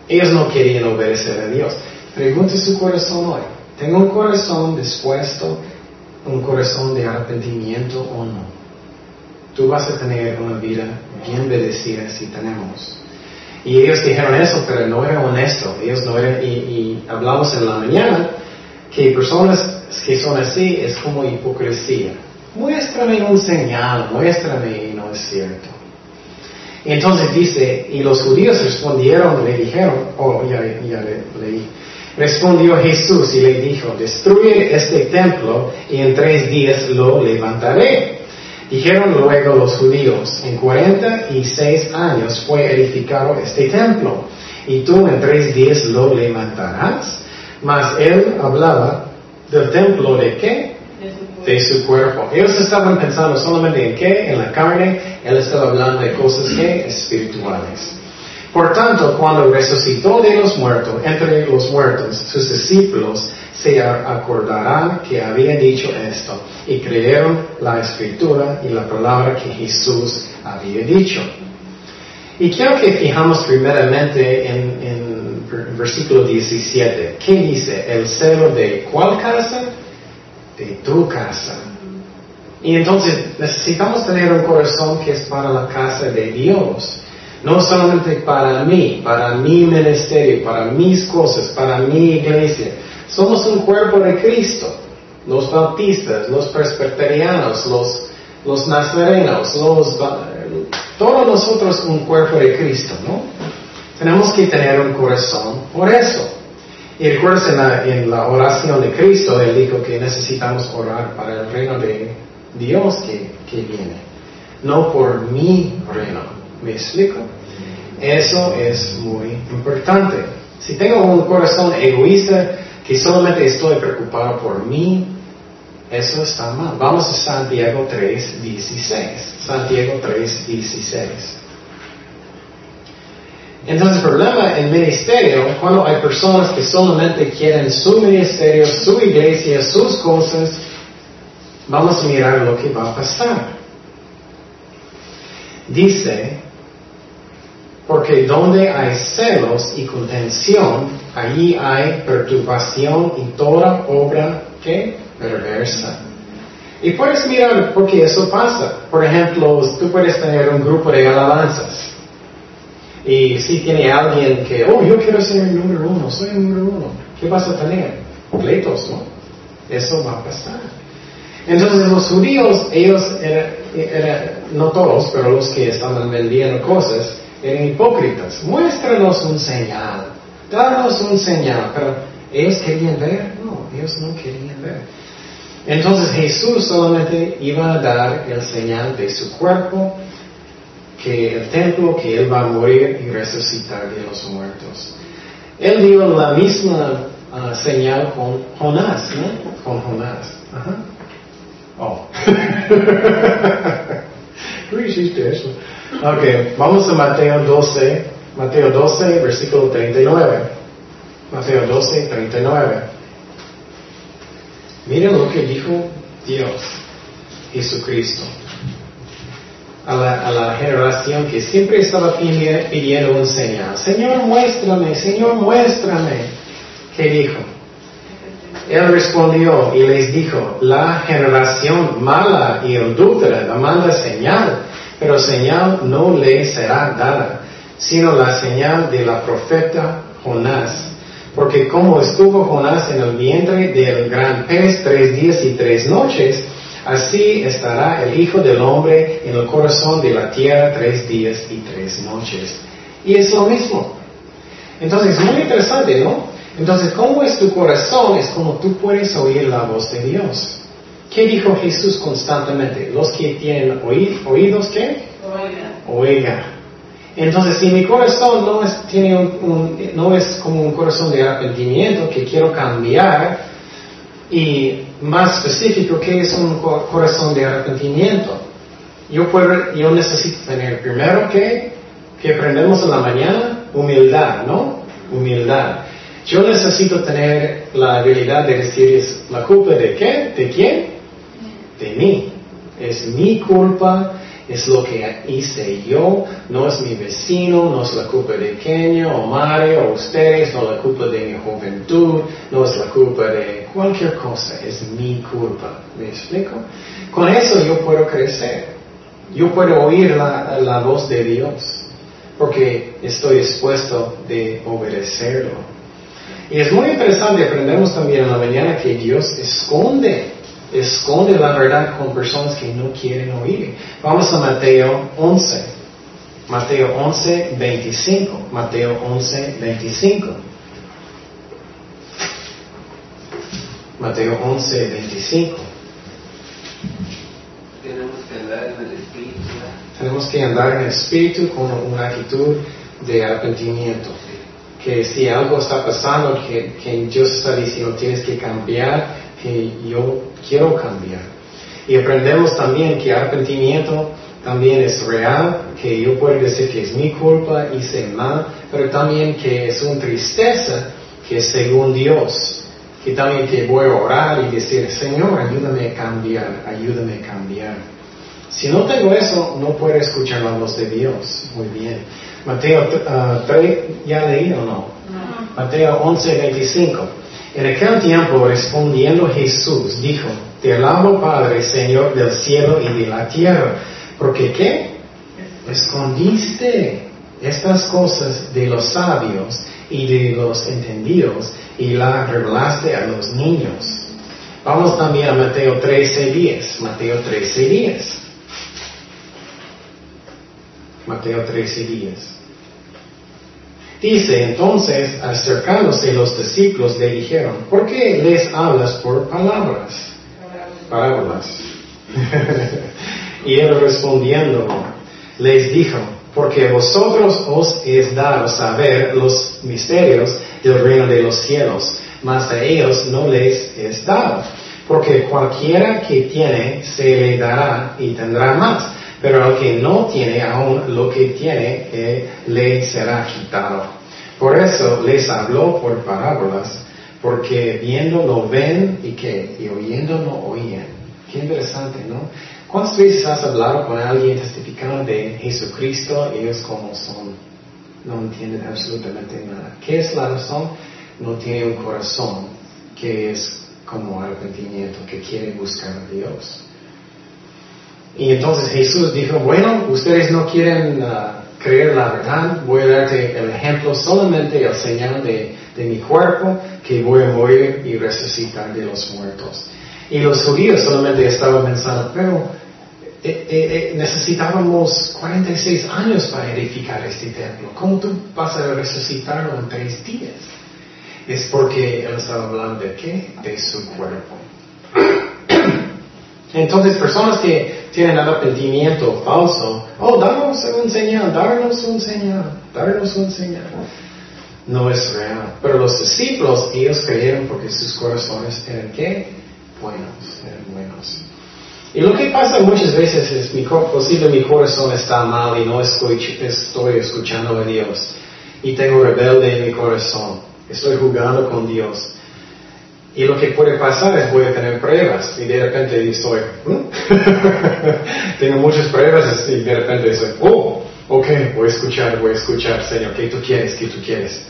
Ellos no querían obedecer a Dios. Pregunte su corazón hoy. ¿Tengo un corazón dispuesto, un corazón de arrepentimiento o no? Tú vas a tener una vida bien bendecida si tenemos. Y ellos dijeron eso, pero no era honesto. Ellos no eran, y, y hablamos en la mañana que personas que son así es como hipocresía. Muéstrame un señal, muéstrame y no es cierto. Y entonces dice, y los judíos respondieron, le dijeron, oh, ya, ya leí. Respondió Jesús y le dijo, destruye este templo y en tres días lo levantaré. Dijeron luego los judíos, en cuarenta y seis años fue edificado este templo, y tú en tres días lo levantarás. Mas él hablaba del templo de qué? De su, cuerpo. Ellos estaban pensando solamente en qué, en la carne, él estaba hablando de cosas que espirituales. Por tanto, cuando resucitó de los muertos, entre los muertos, sus discípulos se acordarán que había dicho esto y creyeron la escritura y la palabra que Jesús había dicho. Y quiero que fijamos primeramente en, en versículo 17. ¿Qué dice? El celo de cuál casa? De tu casa. Y entonces necesitamos tener un corazón que es para la casa de Dios. No solamente para mí, para mi ministerio, para mis cosas, para mi iglesia. Somos un cuerpo de Cristo. Los bautistas, los presbiterianos, los, los nazarenos, todos nosotros un cuerpo de Cristo, ¿no? Tenemos que tener un corazón por eso. Y recuerden en la, en la oración de Cristo, Él dijo que necesitamos orar para el reino de Dios que, que viene, no por mi reino. ¿Me explico? Eso es muy importante. Si tengo un corazón egoísta que solamente estoy preocupado por mí, eso está mal. Vamos a Santiago 3, 16. Santiago 3, 16. Entonces, el problema en ministerio, cuando hay personas que solamente quieren su ministerio, su iglesia, sus cosas, vamos a mirar lo que va a pasar. Dice, porque donde hay celos y contención, allí hay perturbación y toda obra que perversa. Y puedes mirar porque eso pasa. Por ejemplo, tú puedes tener un grupo de alabanzas. Y si tiene alguien que, oh, yo quiero ser el número uno, soy el número uno, ¿qué vas a tener? Pleitos, ¿no? Eso va a pasar. Entonces los judíos, ellos, no todos, pero los que estaban vendiendo cosas, eran hipócritas. Muéstranos un señal, danos un señal, pero ellos querían ver, no, ellos no querían ver. Entonces Jesús solamente iba a dar el señal de su cuerpo, que el templo, que Él va a morir y resucitar de los muertos. Él dio la misma uh, señal con Jonás, ¿no? Con Jonás. Ajá. Oh. ¿Tú hiciste eso? Ok, vamos a Mateo 12, Mateo 12, versículo 39. Mateo 12, 39. Miren lo que dijo Dios, Jesucristo a la, generación que siempre estaba pidiendo un señal. Señor, muéstrame, Señor, muéstrame. ¿Qué dijo? Él respondió y les dijo, la generación mala y adúltera demanda señal, pero señal no le será dada, sino la señal de la profeta Jonás. Porque como estuvo Jonás en el vientre del gran pez tres días y tres noches, así estará el Hijo del Hombre en el corazón de la tierra tres días y tres noches. Y es lo mismo. Entonces es muy interesante, ¿no? Entonces, ¿cómo es tu corazón? Es como tú puedes oír la voz de Dios. ¿Qué dijo Jesús constantemente? Los que tienen oídos, ¿qué? Oiga. Entonces, si mi corazón no es, tiene un, no es como un corazón de arrepentimiento que quiero cambiar, y más específico, ¿qué es un corazón de arrepentimiento? Yo, puedo, yo necesito tener primero que, que aprendemos en la mañana, humildad, ¿no? Humildad. Yo necesito tener la habilidad de decir, ¿la culpa de qué? ¿De quién? De mí. Es mi culpa, es lo que hice yo, no es mi vecino, no es la culpa de Kenio o Mario o ustedes, no es la culpa de mi juventud, no es la culpa de cualquier cosa, es mi culpa. ¿Me explico? Con eso yo puedo crecer. Yo puedo oír la, la voz de Dios porque estoy dispuesto de obedecerlo. Y es muy interesante, aprendemos también en la mañana que Dios esconde, esconde la verdad con personas que no quieren oír. Vamos a Mateo 11, Mateo 11, 25, Mateo 11, 25. Mateo 11, 25. Tenemos que andar en el Espíritu. Tenemos que andar en el Espíritu con una actitud de arrepentimiento que si algo está pasando, que, que Dios está diciendo tienes que cambiar, que yo quiero cambiar. Y aprendemos también que arrepentimiento también es real, que yo puedo decir que es mi culpa, hice mal, pero también que es una tristeza que es según Dios, que también que voy a orar y decir, Señor, ayúdame a cambiar, ayúdame a cambiar. Si no tengo eso, no puedo escuchar la voz de Dios. Muy bien. Mateo 3, uh, ¿ya leí o no? Mateo 11, 25. En aquel tiempo respondiendo Jesús dijo, te alabo Padre, Señor del cielo y de la tierra, porque ¿qué? Escondiste estas cosas de los sabios y de los entendidos y las revelaste a los niños. Vamos también a Mateo 13, 10. Mateo 13, 10. Mateo 13, 10. Dice entonces, acercándose los discípulos, le dijeron, ¿por qué les hablas por palabras? Parábolas. y él respondiendo, les dijo, porque vosotros os es dado saber los misterios del reino de los cielos, mas a ellos no les es dado. Porque cualquiera que tiene, se le dará y tendrá más pero al que no tiene aún lo que tiene, eh, le será quitado. Por eso les habló por parábolas, porque viendo no ven y que y oyendo no oyen. Qué interesante, ¿no? ¿Cuántas veces has hablado con alguien testificando de Jesucristo y ellos como son? No entienden absolutamente nada. ¿Qué es la razón? No tiene un corazón que es como arrepentimiento, que quiere buscar a Dios. Y entonces Jesús dijo, bueno, ustedes no quieren uh, creer la verdad, voy a darte el ejemplo solamente, el señal de, mi cuerpo, que voy a morir y resucitar de los muertos. Y los judíos solamente estaban pensando, pero eh, eh, eh, necesitábamos 46 años para edificar este templo. ¿Cómo tú vas a resucitarlo en tres días? Es porque él estaba hablando de qué? De su cuerpo. Entonces, personas que tienen arrepentimiento falso, oh, danos un señal, darnos un señal, darnos un señal. No es real. Pero los discípulos, ellos creyeron porque sus corazones eran qué? Buenos, eran buenos. Y lo que pasa muchas veces es, mi, posible mi corazón está mal y no estoy escuchando a Dios. Y tengo rebelde en mi corazón. Estoy jugando con Dios. Y lo que puede pasar es voy a tener pruebas y de repente estoy, tengo muchas pruebas y de repente soy, oh, ok, voy a escuchar, voy a escuchar, Señor, ¿qué tú quieres? ¿Qué tú quieres?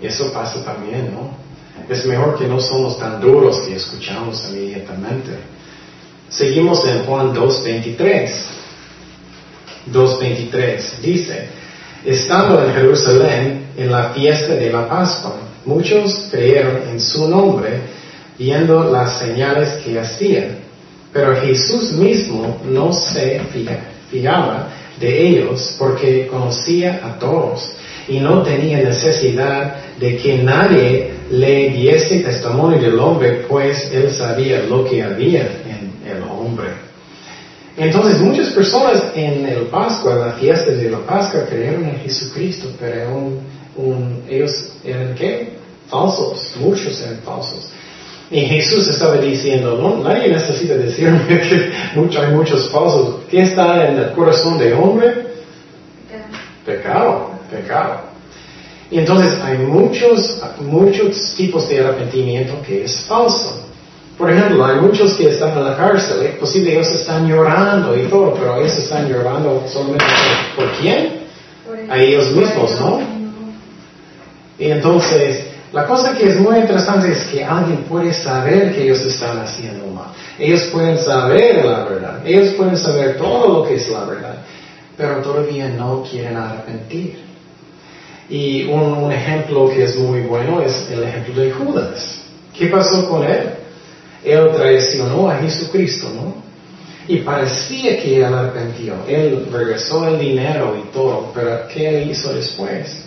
Y eso pasa también, ¿no? Es mejor que no somos tan duros que escuchamos inmediatamente. Seguimos en Juan 2.23. 2.23 dice, estando en Jerusalén en la fiesta de la Pascua, muchos creyeron en su nombre viendo las señales que hacía. Pero Jesús mismo no se fiaba de ellos porque conocía a todos y no tenía necesidad de que nadie le diese testimonio del hombre, pues él sabía lo que había en el hombre. Entonces muchas personas en el Pascua, la fiesta de la Pascua, creyeron en Jesucristo, pero ellos eran qué? Falsos, muchos eran falsos. Y Jesús estaba diciendo, no, nadie necesita decirme que hay muchos falsos. ¿Qué está en el corazón del hombre? Pecado, pecado. Y entonces hay muchos, muchos tipos de arrepentimiento que es falso. Por ejemplo, hay muchos que están en la cárcel, es posible ellos están llorando y todo, pero ellos están llorando solamente por, quién? A ellos mismos, ¿no? Y entonces, la cosa que es muy interesante es que alguien puede saber que ellos están haciendo mal. Ellos pueden saber la verdad. Ellos pueden saber todo lo que es la verdad. Pero todavía no quieren arrepentir. Y un, ejemplo que es muy bueno es el ejemplo de Judas. ¿Qué pasó con él? Él traicionó a Jesucristo, ¿no? Y parecía que él arrepintió. Él regresó el dinero y todo, pero ¿qué hizo después?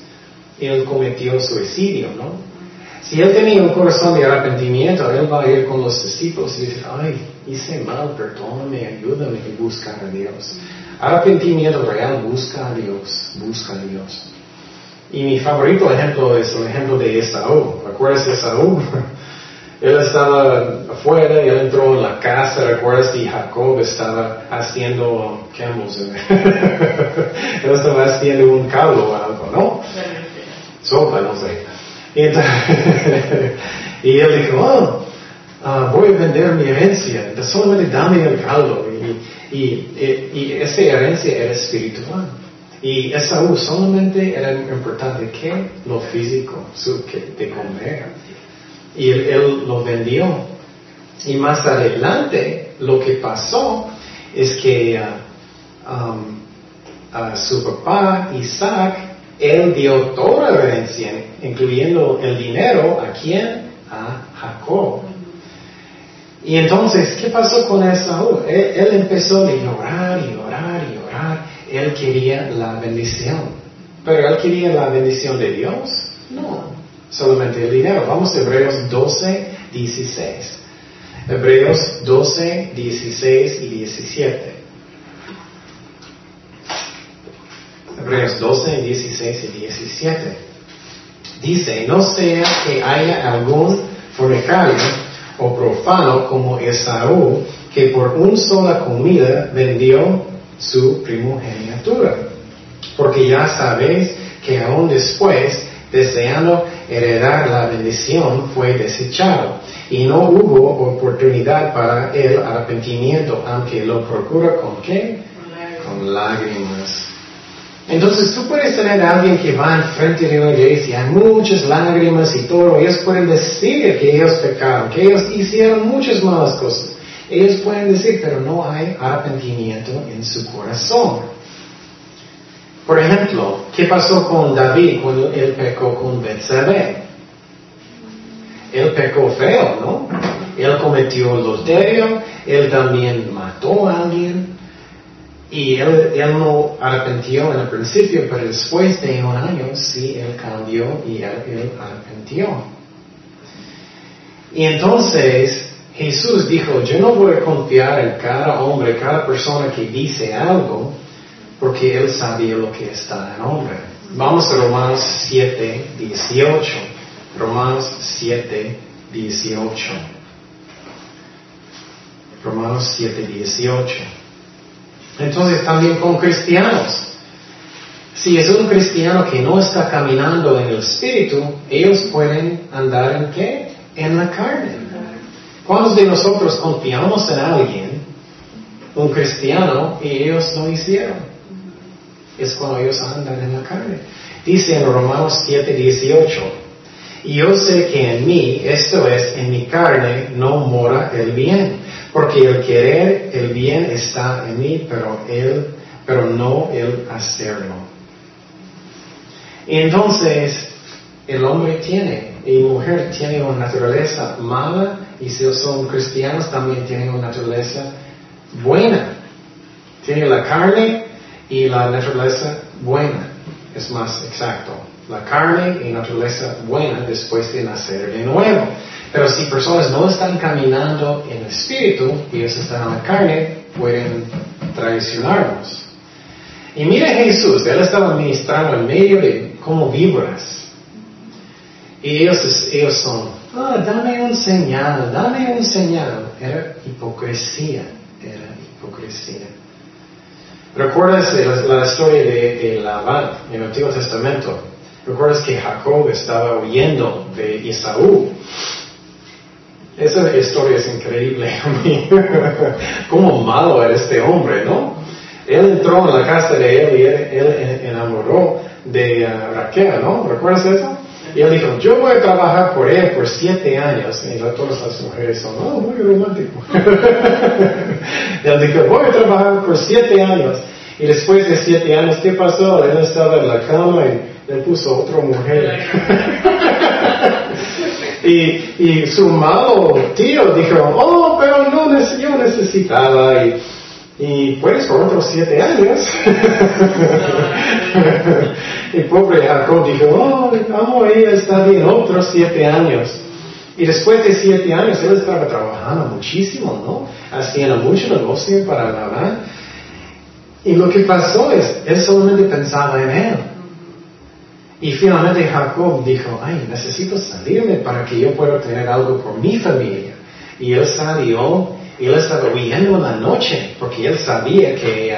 Él cometió suicidio, ¿no? Si él tenía un corazón de arrepentimiento, él va a ir con los discípulos y decir, ay, hice mal, perdóname, ayúdame y buscar a Dios. Arrepentimiento real, busca a Dios, busca a Dios. Y mi favorito ejemplo es el ejemplo de Esaú. ¿Recuerdas Esaú? él estaba afuera y él entró en la casa. ¿Recuerdas que Jacob estaba haciendo camels? él estaba haciendo un caldo o algo, ¿no? Sopa, no sé. Y, él dijo, oh, ah, voy a vender mi herencia, solamente dame el caldo. Y, y, esa herencia era espiritual. Y Esaú solamente era importante que lo físico, su, que, de comer. Y él, lo vendió. Y más adelante lo que pasó es que ah, um, a su papá Isaac él dio toda la herencia, incluyendo el dinero, ¿a quién? A Jacob. Y entonces, ¿qué pasó con Esaú? Él, él empezó a llorar y llorar y llorar. Él quería la bendición. Pero él quería la bendición de Dios. No, solamente el dinero. Vamos a Hebreos 12, 16. Hebreos 12, 16 y 17. Hebreos 12, 16 y 17. Dice, no sea que haya algún fornicario o profano como Esaú, que por una sola comida vendió su primogenitura. Porque ya sabéis que aún después, deseando heredar la bendición, fue desechado. Y no hubo oportunidad para el arrepentimiento, aunque lo procura con qué? Con lágrimas. Entonces tú puedes tener a alguien que va enfrente de una iglesia, muchas lágrimas y todo, ellos pueden decir que ellos pecaron, que ellos hicieron muchas malas cosas. Ellos pueden decir, pero no hay arrepentimiento en su corazón. Por ejemplo, ¿qué pasó con David cuando él pecó con Betsabé? Él pecó feo, ¿no? Él cometió adulterio, él también mató a alguien, y él, no arrepintió en el principio, pero después de un año sí, él cambió y él, él arrepintió. Y entonces Jesús dijo, yo no voy a confiar en cada hombre, cada persona que dice algo, porque él sabía lo que está en hombre. Vamos a Romanos 7, 18. Romanos 7, 18. Romanos 7, 18. Entonces también con cristianos. Si es un cristiano que no está caminando en el espíritu, ellos pueden andar en qué? En la carne. ¿Cuántos de nosotros confiamos en alguien, un cristiano, y ellos no hicieron? Es cuando ellos andan en la carne. Dice en Romanos 7, 18, y yo sé que en mí, esto es, en mi carne, no mora el bien porque el querer el bien está en mí, pero el pero no el hacerlo. Y entonces, el hombre tiene, y mujer tiene una naturaleza mala, y si son cristianos también tienen una naturaleza buena. Tiene la carne y la naturaleza buena, es más exacto. La carne y naturaleza buena después de nacer de nuevo. Pero si personas no están caminando en el espíritu y ellos están en la carne, pueden traicionarnos. Y mire Jesús, él estaba ministrando en medio de como víboras. Y ellos, ellos son, ah, dame un señal, dame un señal. Era hipocresía, era hipocresía. ¿Recuerdas la, historia de, de Labán en el Antiguo Testamento? ¿Recuerdas que Jacob estaba huyendo de Esaú? Esa historia es increíble. Cómo malo era este hombre, ¿no? Él entró en la casa de él y él, enamoró de uh, Raquel, ¿no? ¿Recuerdas eso? Y él dijo, yo voy a trabajar por él por siete años. Y todas las mujeres son, oh, muy romántico. él dijo, voy a trabajar por siete años. Y después de siete años, ¿qué pasó? Él estaba en la cama y le puso otra mujer. y, y, su malo tío dijo, oh, pero no, yo necesitaba. Y, y pues por otros siete años. y pobre Jacob dijo, oh, amo a ella, está bien, otros siete años. Y después de siete años él estaba trabajando muchísimo, ¿no? Haciendo mucho negocio para Labán. Y lo que pasó es, él solamente pensaba en él. Y finalmente Jacob dijo, ay, necesito salirme para que yo pueda tener algo por mi familia. Y él salió, y él estaba huyendo en la noche, porque él sabía que,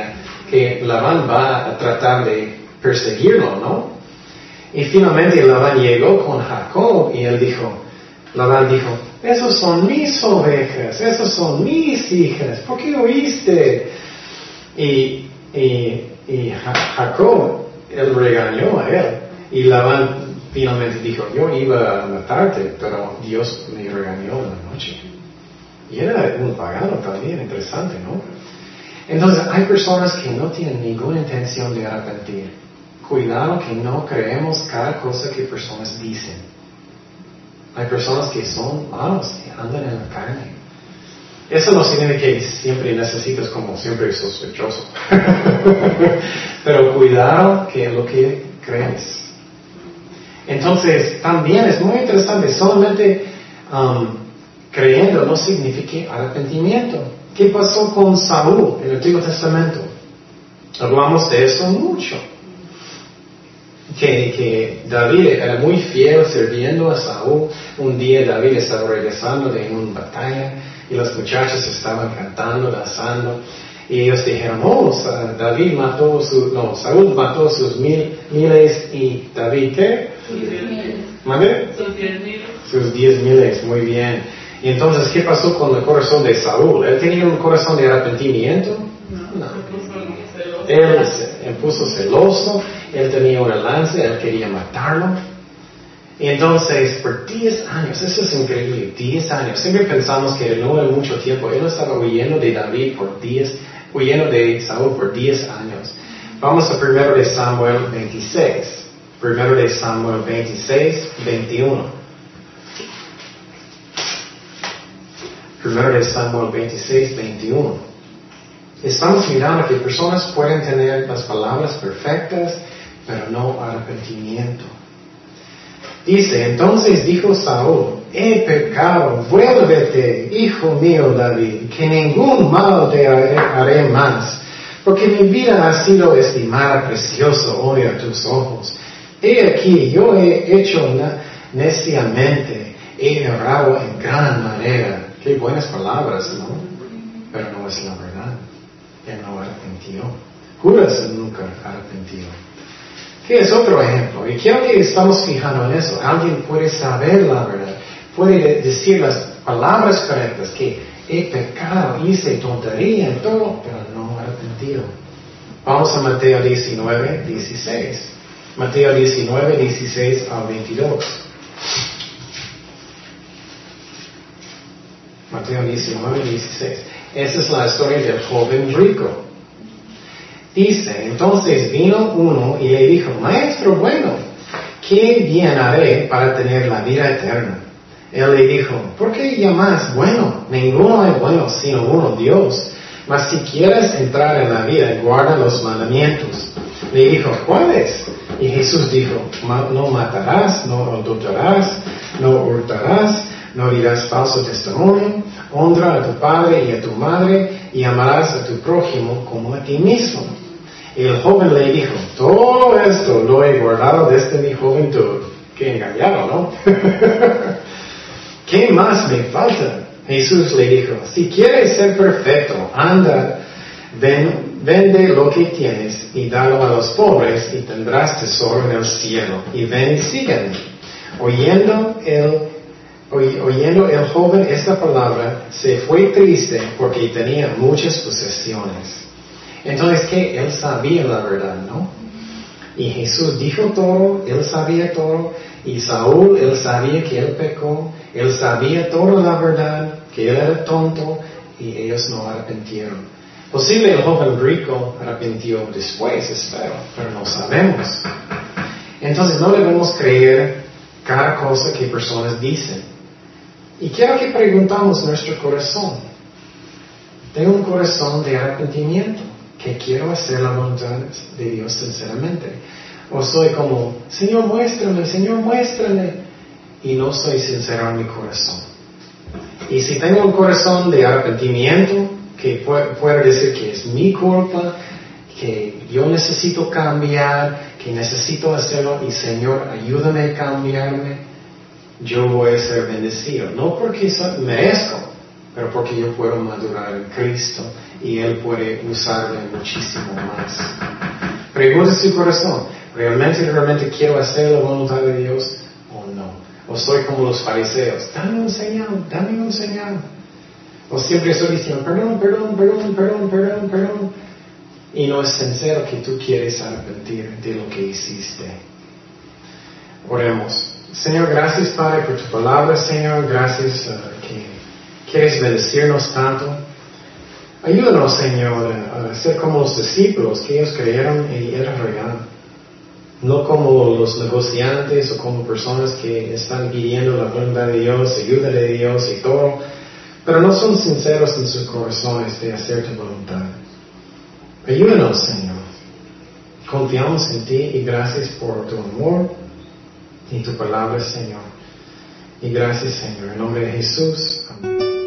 que Labán va a tratar de perseguirlo, ¿no? Y finalmente Labán llegó con Jacob y él dijo, Labán dijo, esos son mis ovejas, esos son mis hijas, ¿por qué huiste? Y, y, y Jacob, él regañó a él. Y Labán finalmente dijo, yo iba a matarte, pero Dios me regañó en la noche. Y era un pagano también, interesante, ¿no? Entonces, hay personas que no tienen ninguna intención de arrepentir. Cuidado que no creemos cada cosa que personas dicen. Hay personas que son malos, que andan en la carne. Eso no significa que siempre necesitas como siempre sospechoso. Pero cuidado que lo que crees. Entonces, también es muy interesante, solamente um, creyendo no significa arrepentimiento. ¿Qué pasó con Saúl en el Antiguo Testamento? Hablamos de eso mucho. Que, que, David era muy fiel sirviendo a Saúl. Un día David estaba regresando de una batalla y los muchachos estaban cantando, danzando. Y ellos dijeron, oh, David mató su, no, Saúl mató sus mil, miles y David, ¿qué? Sus diez miles. Sus diez miles, muy bien. Y entonces, ¿qué pasó con el corazón de Saúl? ¿Él tenía un corazón de arrepentimiento? No. Él se puso celoso, él tenía una lanza, él quería matarlo. Y entonces, por diez años, eso es increíble, diez años, siempre pensamos que no era mucho tiempo, él estaba huyendo de David por diez huyendo de Saúl por 10 años. Vamos a primero de Samuel 26. Primero de Samuel 26, 21. Primero de Samuel 26, 21. Estamos mirando que personas pueden tener las palabras perfectas, pero no arrepentimiento. Dice, entonces dijo Saúl, he pecado, vuélvete, hijo mío David, que ningún mal te haré más, porque mi vida ha sido estimada precioso hoy a tus ojos. He aquí, yo he hecho neciamente, he errado en gran manera. Qué buenas palabras, ¿no? Pero no es la verdad. Él no arrepintió. Juras nunca arrepintió. ¿Qué es otro ejemplo? Y quiero que estamos fijando en eso. Alguien puede saber la verdad, puede decir las palabras correctas, que he pecado, hice tontería en todo, pero no arrepentido. Vamos a Mateo 19, 16. Mateo 19, 16 al 22. Mateo 19, 16. Esa es la historia del joven rico. Dice, entonces vino uno y le dijo, Maestro bueno, ¿qué bien haré para tener la vida eterna? Él le dijo, ¿por qué llamas bueno? Ninguno es bueno sino uno, Dios. Mas si quieres entrar en la vida, guarda los mandamientos. Le dijo, ¿cuáles? Y Jesús dijo, no matarás, no adulterarás, no hurtarás, no dirás falso testimonio, honra a tu padre y a tu madre y amarás a tu prójimo como a ti mismo. El joven le dijo, todo esto lo he guardado desde mi juventud. Qué engañado, ¿no? ¿Qué más me falta? Jesús le dijo, si quieres ser perfecto, anda, vende lo que tienes y dalo a los pobres y tendrás tesoro en el cielo. Y ven y sígueme. Oyendo el, oyendo el joven esta palabra, se fue triste porque tenía muchas posesiones. Entonces, ¿qué? Él sabía la verdad, ¿no? Y Jesús dijo todo, él sabía todo, y Saúl, él sabía que él pecó, él sabía toda la verdad, que él era tonto, y ellos no arrepintieron. Posible el joven rico arrepintió después, espero, pero no sabemos. Entonces no debemos creer cada cosa que personas dicen. Y quiero que preguntamos nuestro corazón. Tengo un corazón de arrepentimiento, que quiero hacer la voluntad de Dios sinceramente. O soy como, Señor, muéstrame, Señor, muéstrame. Y no soy sincero en mi corazón. Y si tengo un corazón de arrepentimiento, que pueda decir que es mi culpa, que yo necesito cambiar, que necesito hacerlo y Señor, ayúdame a cambiarme, yo voy a ser bendecido. No porque merezco, pero porque yo puedo madurar en Cristo y Él puede usarme muchísimo más. Pregunta su corazón, ¿realmente, realmente quiero hacer la voluntad de Dios o no? ¿O soy como los fariseos? Dame un señal, dame un señal. O siempre estoy diciendo, perdón, perdón, perdón, perdón, perdón, perdón. Y no es sincero que tú quieres arrepentir de lo que hiciste. Oremos. Señor, gracias Padre por tu palabra, Señor. Gracias uh, que quieres bendecirnos tanto. Ayúdanos, Señor, a ser como los discípulos que ellos creyeron y era real. No como los negociantes o como personas que están pidiendo la voluntad de Dios, ayuda de Dios y todo pero no son sinceros en sus corazones de hacer tu voluntad. Ayúdanos, Señor. Confiamos en ti y gracias por tu amor y tu palabra, Señor. Y gracias, Señor. En nombre de Jesús. Amén.